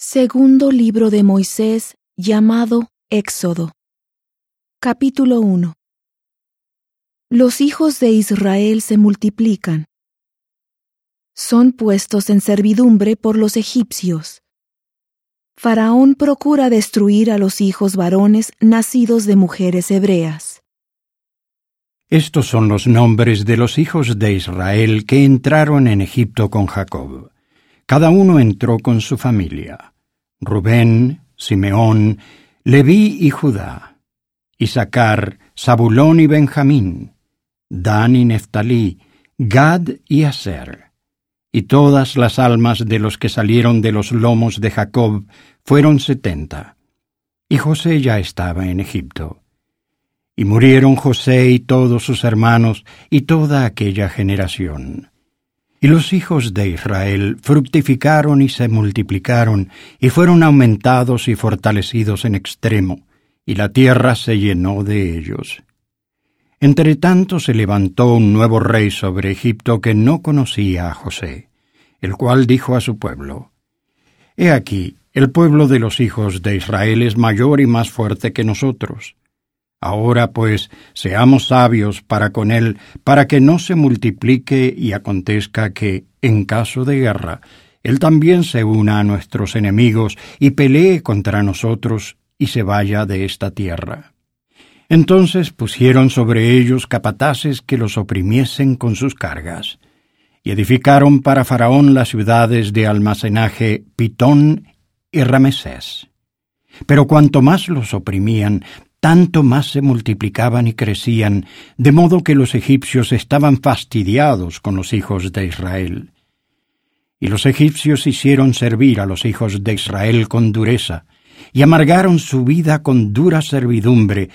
Segundo libro de Moisés llamado Éxodo. Capítulo 1 Los hijos de Israel se multiplican. Son puestos en servidumbre por los egipcios. Faraón procura destruir a los hijos varones nacidos de mujeres hebreas. Estos son los nombres de los hijos de Israel que entraron en Egipto con Jacob. Cada uno entró con su familia. Rubén, Simeón, Leví y Judá, Isaacar, Zabulón y Benjamín, Dan y Neftalí, Gad y Aser. Y todas las almas de los que salieron de los lomos de Jacob fueron setenta. Y José ya estaba en Egipto. Y murieron José y todos sus hermanos y toda aquella generación. Y los hijos de Israel fructificaron y se multiplicaron, y fueron aumentados y fortalecidos en extremo, y la tierra se llenó de ellos. Entre tanto se levantó un nuevo rey sobre Egipto que no conocía a José, el cual dijo a su pueblo, He aquí, el pueblo de los hijos de Israel es mayor y más fuerte que nosotros. Ahora pues seamos sabios para con él, para que no se multiplique y acontezca que, en caso de guerra, él también se una a nuestros enemigos y pelee contra nosotros y se vaya de esta tierra. Entonces pusieron sobre ellos capataces que los oprimiesen con sus cargas, y edificaron para Faraón las ciudades de almacenaje Pitón y Ramesés. Pero cuanto más los oprimían, tanto más se multiplicaban y crecían, de modo que los egipcios estaban fastidiados con los hijos de Israel. Y los egipcios hicieron servir a los hijos de Israel con dureza, y amargaron su vida con dura servidumbre,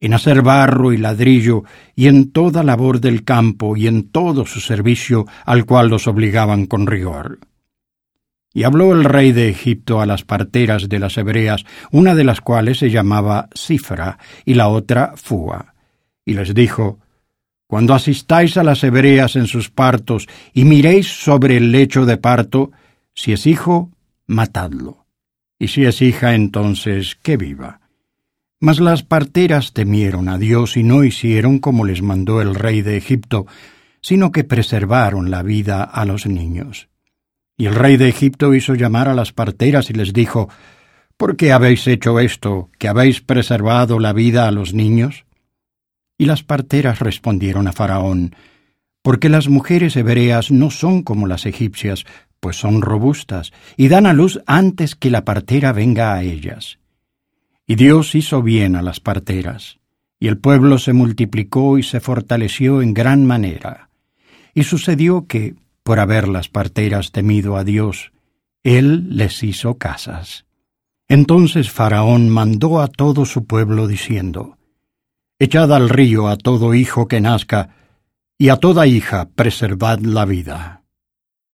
en hacer barro y ladrillo, y en toda labor del campo, y en todo su servicio al cual los obligaban con rigor. Y habló el rey de Egipto a las parteras de las hebreas, una de las cuales se llamaba Cifra y la otra Fua. Y les dijo, Cuando asistáis a las hebreas en sus partos y miréis sobre el lecho de parto, si es hijo, matadlo, y si es hija, entonces que viva. Mas las parteras temieron a Dios y no hicieron como les mandó el rey de Egipto, sino que preservaron la vida a los niños. Y el rey de Egipto hizo llamar a las parteras y les dijo, ¿Por qué habéis hecho esto, que habéis preservado la vida a los niños? Y las parteras respondieron a Faraón, Porque las mujeres hebreas no son como las egipcias, pues son robustas, y dan a luz antes que la partera venga a ellas. Y Dios hizo bien a las parteras, y el pueblo se multiplicó y se fortaleció en gran manera. Y sucedió que, por haber las parteras temido a Dios, Él les hizo casas. Entonces Faraón mandó a todo su pueblo diciendo, Echad al río a todo hijo que nazca, y a toda hija preservad la vida.